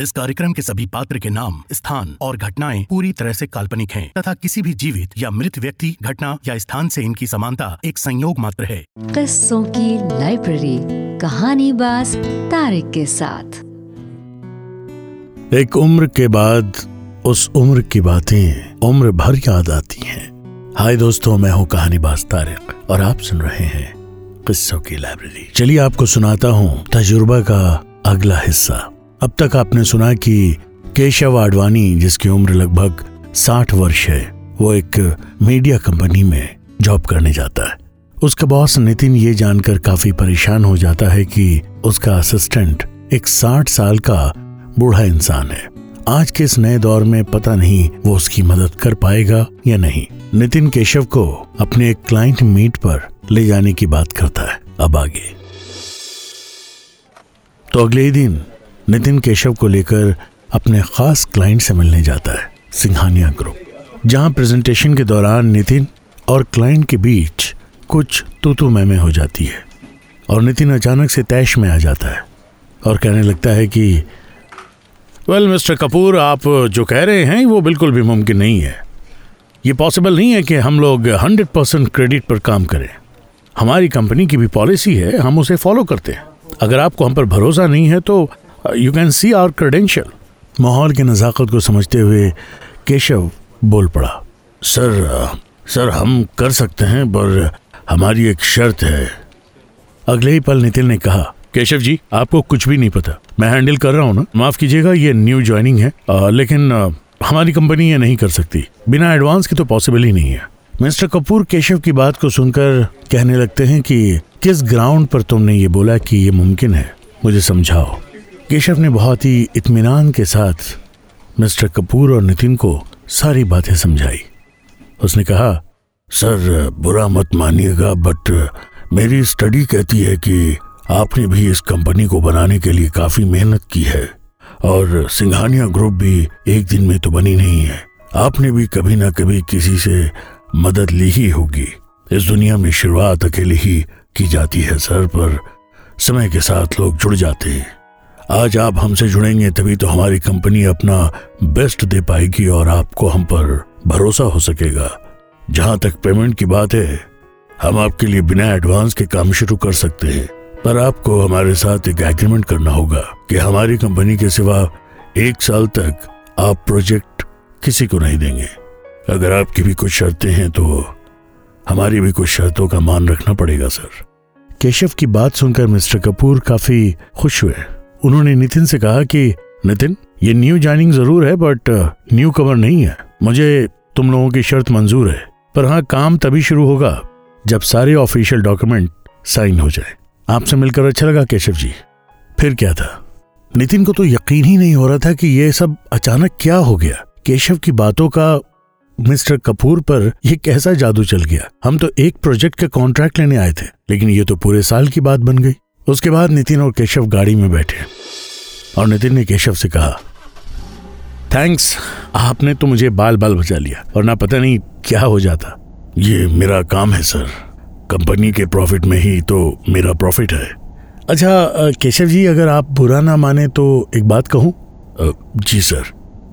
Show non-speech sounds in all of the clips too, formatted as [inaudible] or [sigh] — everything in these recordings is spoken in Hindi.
इस कार्यक्रम के सभी पात्र के नाम स्थान और घटनाएँ पूरी तरह से काल्पनिक हैं तथा किसी भी जीवित या मृत व्यक्ति घटना या स्थान से इनकी समानता एक संयोग मात्र है। किस्सों की लाइब्रेरी कहानी बाज तारिक के साथ। एक उम्र के बाद उस उम्र की बातें उम्र भर याद आती हैं। हाय दोस्तों मैं हूँ कहानी बाज तारिक और आप सुन रहे हैं किस्सों की लाइब्रेरी। चलिए आपको सुनाता हूँ तजुर्बा का अगला हिस्सा। अब तक आपने सुना कि केशव आडवाणी, जिसकी उम्र लगभग साठ वर्ष है, वो एक मीडिया कंपनी में जॉब करने जाता है। उसका बॉस नितिन ये जानकर काफ़ी परेशान हो जाता है कि उसका असिस्टेंट एक साठ साल का बूढ़ा इंसान है। आज के इस नए दौर में पता नहीं वो उसकी मदद कर पाएगा या नहीं। नितिन केशव को अपने एक क्लाइंट मीट पर ले जाने की बात करता है। अब आगे। तो अगले ही दिन नितिन केशव को लेकर अपने खास क्लाइंट से मिलने जाता है, सिंघानिया ग्रुप जहाँ प्रेजेंटेशन के दौरान नितिन और क्लाइंट के बीच कुछ तो तू मैं हो जाती है और नितिन अचानक से तैश में आ जाता है और कहने लगता है कि वेल मिस्टर कपूर आप जो कह रहे हैं, वो बिल्कुल भी मुमकिन नहीं है। ये पॉसिबल नहीं है कि हम लोग हंड्रेड परसेंट क्रेडिट पर काम करें। हमारी कंपनी की भी पॉलिसी है, हम उसे फॉलो करते हैं। अगर आपको हम पर भरोसा नहीं है तो you can see our credential माहौल की नज़ाकत को समझते हुए केशव बोल पड़ा सर सर हम कर सकते हैं पर हमारी एक शर्त है। अगले ही पल नितिन ने कहा केशव जी आपको कुछ भी नहीं पता। मैं हैंडल कर रहा हूँ ना। माफ़ कीजिएगा ये न्यू ज्वाइनिंग है। आ, लेकिन आ, हमारी कंपनी ये नहीं कर सकती। बिना एडवांस की तो पॉसिबल ही नहीं है। मिस्टर कपूर केशव की बात को सुनकर कहने लगते हैं कि किस ग्राउंड पर तुमने ये बोला कि ये मुमकिन है? मुझे समझाओ। केशव ने बहुत ही इत्मीनान के साथ मिस्टर कपूर और नितिन को सारी बातें समझाई। उसने कहा, सर, बुरा मत मानिएगा बट मेरी स्टडी कहती है कि आपने भी इस कंपनी को बनाने के लिए काफ़ी मेहनत की है और सिंघानिया ग्रुप भी एक दिन में तो बनी नहीं है। आपने भी कभी ना कभी किसी से मदद ली ही होगी। इस दुनिया में शुरुआत अकेले ही की जाती है, सर, पर समय के साथ लोग जुड़ जाते हैं। आज आप हमसे जुड़ेंगे तभी तो हमारी कंपनी अपना बेस्ट दे पाएगी और आपको हम पर भरोसा हो सकेगा। जहाँ तक पेमेंट की बात है, हम आपके लिए बिना एडवांस के काम शुरू कर सकते हैं। पर आपको हमारे साथ एक एग्रीमेंट करना होगा कि हमारी कंपनी के सिवा एक साल तक आप प्रोजेक्ट किसी को नहीं देंगे। अगर आपकी भी कुछ शर्तें हैं तो हमारी भी कुछ शर्तों का मान रखना पड़ेगा, सर। केशव की बात सुनकर मिस्टर कपूर काफ़ी खुश हुए। उन्होंने नितिन से कहा कि, नितिन, ये न्यू ज्वाइनिंग ज़रूर है बट न्यू कवर नहीं है। मुझे तुम लोगों की शर्त मंजूर है। पर हाँ काम तभी शुरू होगा जब सारे ऑफिशियल डॉक्यूमेंट साइन हो जाए। आपसे मिलकर अच्छा लगा, केशव जी। फिर क्या था? नितिन को तो यकीन ही नहीं हो रहा था कि यह सब अचानक क्या हो गया। केशव की बातों का मिस्टर कपूर पर यह कैसा जादू चल गया? हम तो एक प्रोजेक्ट का कॉन्ट्रैक्ट लेने आए थे, लेकिन ये तो पूरे साल की बात बन गई। उसके बाद नितिन और केशव गाड़ी में बैठे। और नितिन ने केशव से कहा, थैंक्स, आपने तो मुझे बाल बाल बचा लिया और ना पता नहीं क्या हो जाता। ये मेरा काम है, सर। कंपनी के प्रॉफिट में ही तो मेरा प्रॉफिट है। अच्छा केशव जी, अगर आप बुरा ना माने तो एक बात कहूँ? जी, सर।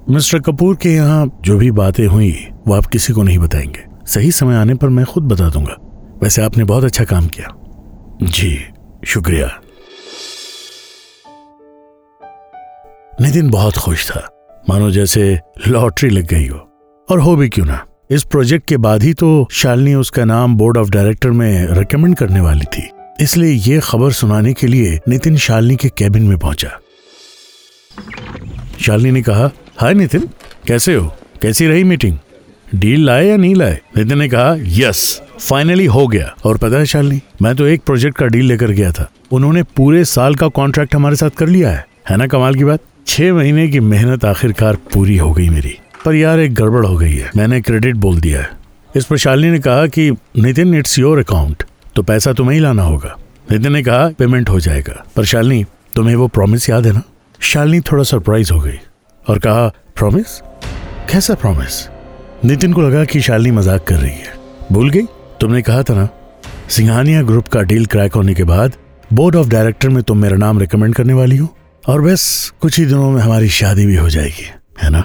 मिस्टर कपूर के यहाँ जो भी बातें हुई, वो आप किसी को नहीं बताएँगे। सही समय आने पर मैं खुद बता दूँगा। वैसे आपने बहुत अच्छा काम किया। जी। शुक्रिया। नितिन बहुत खुश था। मानो जैसे लॉटरी लग गई हो। और हो भी क्यों ना? इस प्रोजेक्ट के बाद ही तो शालिनी उसका नाम बोर्ड ऑफ़ डायरेक्टर में रिकमेंड करने वाली थी। इसलिए ये खबर सुनाने के लिए नितिन शालिनी के कैबिन में पहुँचा। शालिनी ने कहा, हाय नितिन, कैसे हो? कैसी रही मीटिंग? डील लाए या नहीं लाए? नितिन ने कहा, यस। फाइनली हो गया। और पता है शालिनी, मैं तो एक प्रोजेक्ट का डील लेकर गया था। उन्होंने पूरे साल का कॉन्ट्रैक्ट हमारे साथ कर लिया है। है ना कमाल की बात? छह महीने की मेहनत आखिरकार पूरी हो गई मेरी। पर यार एक गड़बड़ हो गई है। मैंने क्रेडिट बोल दिया है। इस पर शालिनी ने कहा कि, नितिन इट्स योर अकाउंट तो पैसा तुम्हें ही लाना होगा। नितिन ने कहा पेमेंट हो जाएगा। पर शालिनी, तुम्हें वो प्रॉमिस याद है ना? शालिनी थोड़ा सरप्राइज़ हो गई और कहा प्रॉमिस कैसा प्रॉमिस नितिन को लगा कि शालिनी मज़ाक कर रही है। भूल गई? तुमने कहा था ना, सिंघानिया ग्रुप का डील क्रैक होने के बाद बोर्ड ऑफ़ डायरेक्टर में तुम मेरा नाम रिकमेंड करने वाली हो, और बस कुछ ही दिनों में हमारी शादी भी हो जाएगी, है ना?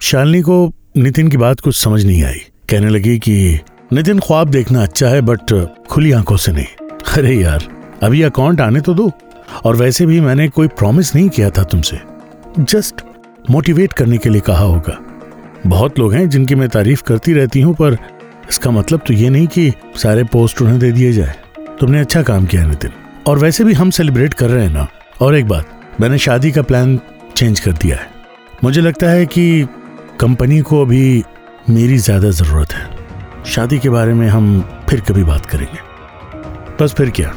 शालिनी को नितिन की बात कुछ समझ नहीं आई। कहने लगी कि नितिन ख्वाब देखना अच्छा है बट खुली आँखों से नहीं। अरे यार अभी अकाउंट आने तो दो। और वैसे भी मैंने कोई प्रॉमिस नहीं किया था तुमसे। जस्ट मोटिवेट करने के लिए कहा होगा। बहुत लोग हैं जिनकी मैं तारीफ़ करती रहती हूँ, पर इसका मतलब तो ये नहीं कि सारे पोस्ट उन्हें दे दिए जाए। तुमने अच्छा काम किया नितिन। और वैसे भी हम सेलिब्रेट कर रहे हैं ना। और एक बात, मैंने शादी का प्लान चेंज कर दिया है। मुझे लगता है कि कंपनी को अभी मेरी ज़्यादा ज़रूरत है। शादी के बारे में हम फिर कभी बात करेंगे। बस फिर क्या,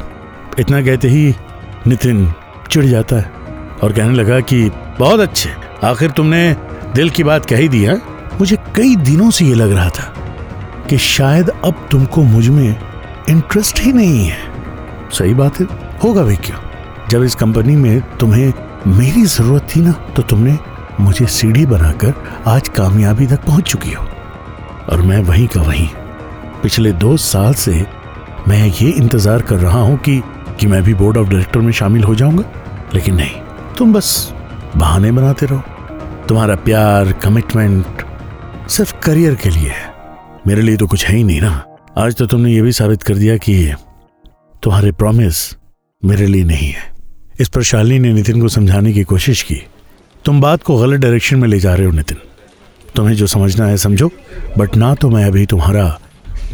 इतना कहते ही नितिन चिढ़ जाता है और कहने लगा कि बहुत अच्छे, आखिर तुमने दिल की बात कह ही दी, है? मुझे कई दिनों से ये लग रहा था। कि शायद अब तुमको मुझमें इंटरेस्ट ही नहीं है। सही बात है। होगा भी क्यों? जब इस कंपनी में तुम्हें मेरी ज़रूरत थी ना तो तुमने मुझे सीढ़ी बनाकर आज कामयाबी तक पहुँच चुकी हो। और मैं वहीं का वहीं। पिछले दो साल से मैं ये इंतज़ार कर रहा हूँ कि कि मैं भी बोर्ड ऑफ़ डायरेक्टर में शामिल हो जाऊँगा। लेकिन नहीं, तुम बस बहाने बनाते रहो। तुम्हारा प्यार कमिटमेंट सिर्फ़ करियर के लिए है। मेरे लिए तो कुछ है ही नहीं ना। आज तो तुमने ये भी साबित कर दिया कि तुम्हारे प्रॉमिस मेरे लिए नहीं है। इस पर शालिनी ने नितिन को समझाने की कोशिश की। तुम बात को गलत डायरेक्शन में ले जा रहे हो नितिन। तुम्हें जो समझना है समझो बट ना तो मैं अभी तुम्हारा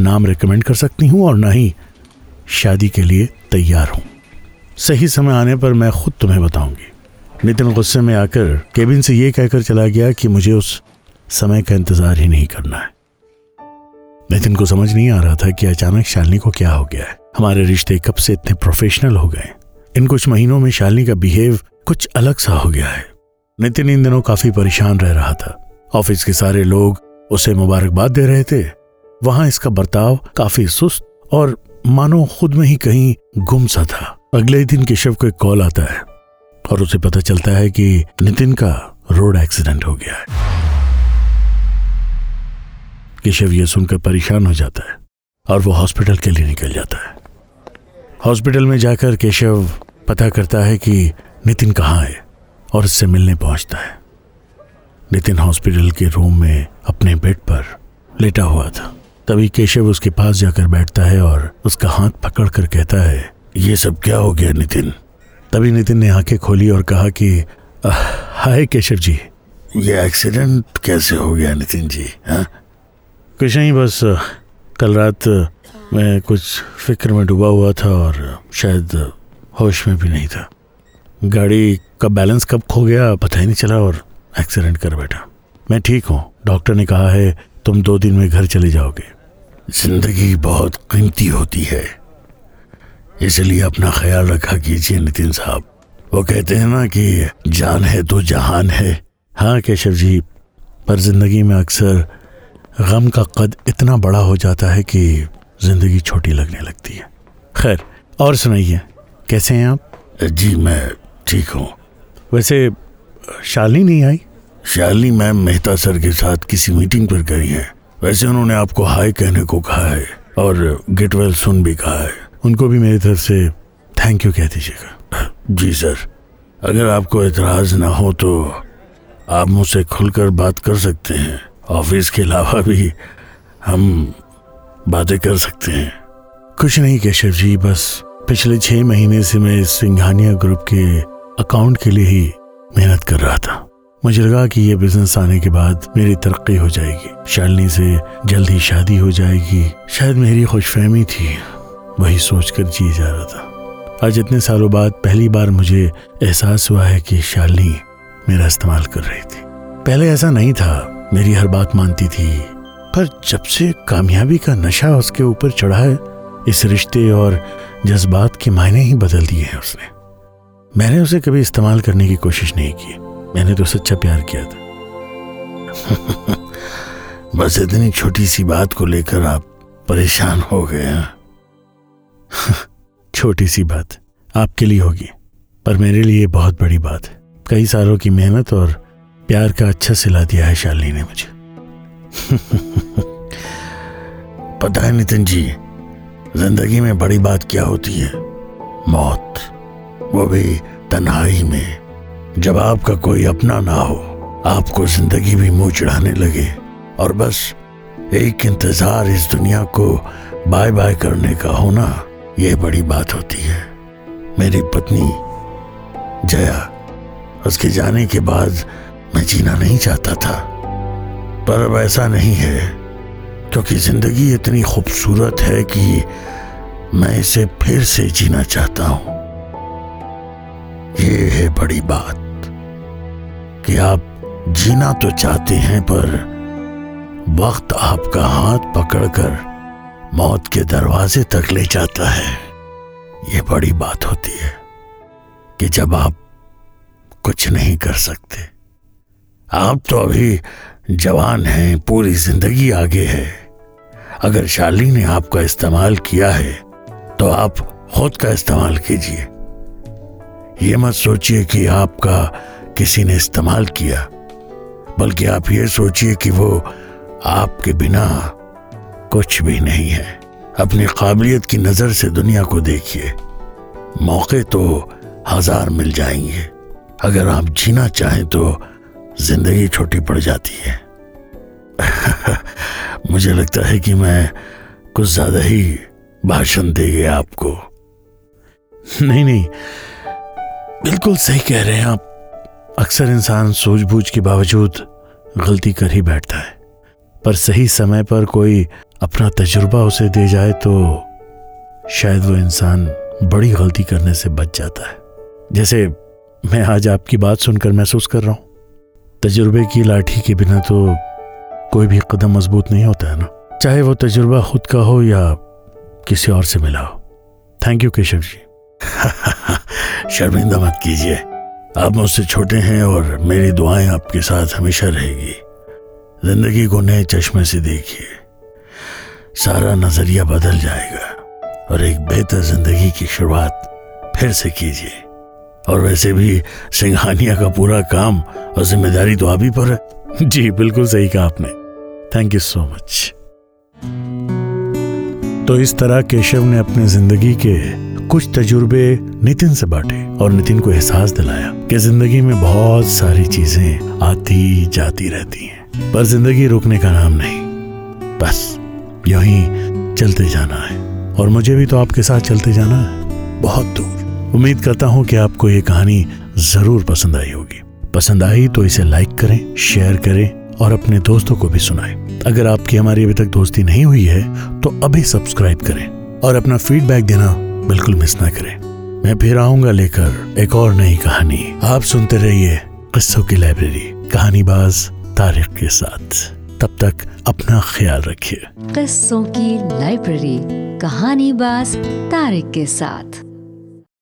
नाम रिकमेंड कर सकती हूँ और ना ही शादी के लिए तैयार हूँ। सही समय आने पर मैं खुद तुम्हें बताऊँगी। नितिन गुस्से में आकर केबिन से ये कहकर चला गया कि मुझे उस समय का इंतज़ार ही नहीं करना है। नितिन को समझ नहीं आ रहा था कि अचानक शालिनी को क्या हो गया है। हमारे रिश्ते कब से इतने प्रोफेशनल हो गए इन कुछ महीनों में शालिनी का बिहेव कुछ अलग सा हो गया है। नितिन इन दिनों काफ़ी परेशान रह रहा था। ऑफ़िस के सारे लोग उसे मुबारकबाद दे रहे थे। वहाँ इसका बर्ताव काफ़ी सुस्त और मानो खुद में ही कहीं गुम सा था। अगले दिन केशव को एक कॉल आता है और उसे पता चलता है कि नितिन का रोड एक्सीडेंट हो गया है। केशव यह सुनकर परेशान हो जाता है और वो हॉस्पिटल के लिए निकल जाता है। हॉस्पिटल में जाकर केशव पता करता है कि नितिन कहाँ है और इससे मिलने पहुँचता है। नितिन हॉस्पिटल के रूम में अपने बेड पर लेटा हुआ था। तभी केशव उसके पास जाकर बैठता है और उसका हाथ पकड़ कर कहता है, ये सब क्या हो गया नितिन? तभी नितिन ने आँखें खोली और कहा कि हाय केशव जी। ये एक्सीडेंट कैसे हो गया नितिन जी हाँ? नहीं बस कल रात मैं कुछ फ़िक्र में डूबा हुआ था और शायद होश में भी नहीं था। गाड़ी का बैलेंस कब खो गया पता ही नहीं चला और एक्सीडेंट कर बैठा। मैं ठीक हूँ। डॉक्टर ने कहा है, तुम दो दिन में घर चले जाओगे। ज़िंदगी बहुत कीमती होती है। इसलिए अपना ख्याल रखा कीजिए नितिन साहब। वो कहते हैं ना कि जान है तो जहान है। हाँ केशव जी, पर ज़िंदगी में अक्सर गम का कद इतना बड़ा हो जाता है कि ज़िंदगी छोटी लगने लगती है। खैर और सुनाइए कैसे हैं आप? जी मैं ठीक हूँ। वैसे शालिनी नहीं आई? शालिनी मैम मेहता सर के साथ किसी मीटिंग पर गई हैं। वैसे उन्होंने आपको हाय कहने को कहा है और गेट वेल सुन भी कहा है। उनको भी मेरी तरफ़ से थैंक यू कह दीजिएगा। जी सर। अगर आपको एतराज़ ना हो तो आप मुझसे खुलकर बात कर सकते हैं। ऑफ़िस के अलावा भी हम बातें कर सकते हैं। कुछ नहीं, केशव जी, बस पिछले छह महीने से मैं सिंघानिया ग्रुप के अकाउंट के लिए ही मेहनत कर रहा था। मुझे लगा कि ये बिज़नेस आने के बाद मेरी तरक्की हो जाएगी। शालिनी से जल्द ही शादी हो जाएगी। शायद मेरी खुशफहमी थी, वही सोचकर जी जा रहा था। आज इतने सालों बाद पहली बार मुझे एहसास हुआ है कि शालिनी मेरा इस्तेमाल कर रही थी। पहले ऐसा नहीं था मेरी हर बात मानती थी। पर जब से कामयाबी का नशा उसके ऊपर चढ़ा है, इस रिश्ते और जज्बात के मायने ही बदल दिए हैं उसने। मैंने उसे कभी इस्तेमाल करने की कोशिश नहीं की। मैंने तो सच्चा प्यार किया था। [laughs] बस इतनी छोटी सी बात को लेकर आप परेशान हो गए। [laughs] छोटी सी बात आपके लिए होगी, पर मेरे लिए बहुत बड़ी बात। कई सालों की मेहनत और प्यार का अच्छा सिला दिया है शालिनी ने मुझे। [laughs] पता है नितिन जी, ज़िंदगी में बड़ी बात क्या होती है? मौत, वो भी तन्हाई में। जब आपका कोई अपना ना हो, आपको ज़िंदगी भी मुँह चढ़ाने लगे। और बस एक इंतज़ार इस दुनिया को बाय बाय करने का होना यह बड़ी बात होती है। मेरी पत्नी जया, उसके जाने के बाद मैं जीना नहीं चाहता था। पर अब ऐसा नहीं है, क्योंकि ज़िंदगी इतनी खूबसूरत है कि मैं इसे फिर से जीना चाहता हूँ। ये है बड़ी बात कि आप जीना तो चाहते हैं, पर वक्त आपका हाथ पकड़कर मौत के दरवाजे तक ले जाता है। ये बड़ी बात होती है कि जब आप कुछ नहीं कर सकते आप तो अभी जवान हैं, पूरी ज़िंदगी आगे है। अगर शाली ने आपका इस्तेमाल किया है तो आप खुद का इस्तेमाल कीजिए। ये मत सोचिए कि आपका किसी ने इस्तेमाल किया, बल्कि आप ये सोचिए कि वो आपके बिना कुछ भी नहीं है। अपनी काबिलियत की नज़र से दुनिया को देखिए। मौके तो हज़ार मिल जाएँगे। अगर आप जीना चाहें तो ज़िंदगी छोटी पड़ जाती है। [laughs] मुझे लगता है कि मैं कुछ ज़्यादा ही भाषण दे गया आपको। नहीं नहीं। बिल्कुल सही कह रहे हैं आप। अक्सर इंसान सूझबूझ के बावजूद गलती कर ही बैठता है। पर सही समय पर कोई अपना तजुर्बा उसे दे जाए तो शायद वो इंसान बड़ी गलती करने से बच जाता है। जैसे मैं आज आपकी बात सुनकर महसूस कर रहा हूँ। तजुर्बे की लाठी के बिना तो कोई भी कदम मज़बूत नहीं होता है ना? चाहे वो तजुर्बा खुद का हो या किसी और से मिला हो। Thank you Keshav ji. [laughs] शर्मिंदा मत कीजिए। आप मुझसे छोटे हैं और मेरी दुआएँ आपके साथ हमेशा रहेगी। ज़िंदगी को नए चश्मे से देखिए। सारा नज़रिया बदल जाएगा और एक बेहतर ज़िंदगी की शुरुआत फिर से कीजिए। और वैसे भी सिंघानिया का पूरा काम और ज़िम्मेदारी तो आप ही पर है। जी, बिल्कुल सही कहा आपने। थैंक यू सो मच तो इस तरह केशव ने अपने ज़िंदगी के कुछ तजुर्बे नितिन से बांटे और नितिन को एहसास दिलाया कि ज़िंदगी में बहुत सारी चीज़ें आती जाती रहती हैं, पर ज़िंदगी रुकने का नाम नहीं। बस यूँ ही चलते जाना है। और मुझे भी तो आपके साथ चलते जाना है। बहुत दूर। उम्मीद करता हूँ कि आपको ये कहानी ज़रूर पसंद आई होगी। पसंद आई तो इसे लाइक करें शेयर करें और अपने दोस्तों को भी सुनाएँ। अगर आपकी हमारी अभी तक दोस्ती नहीं हुई है तो अभी सब्सक्राइब करें और अपना फीडबैक देना बिल्कुल मिस ना करें। मैं फिर आऊँगा लेकर एक और नई कहानी। आप सुनते रहिए किस्सों की लाइब्रेरी कहानी बाज तारिक के साथ। तब तक अपना ख्याल रखिए। किस्सों की लाइब्रेरी कहानी बाज तारिक के साथ।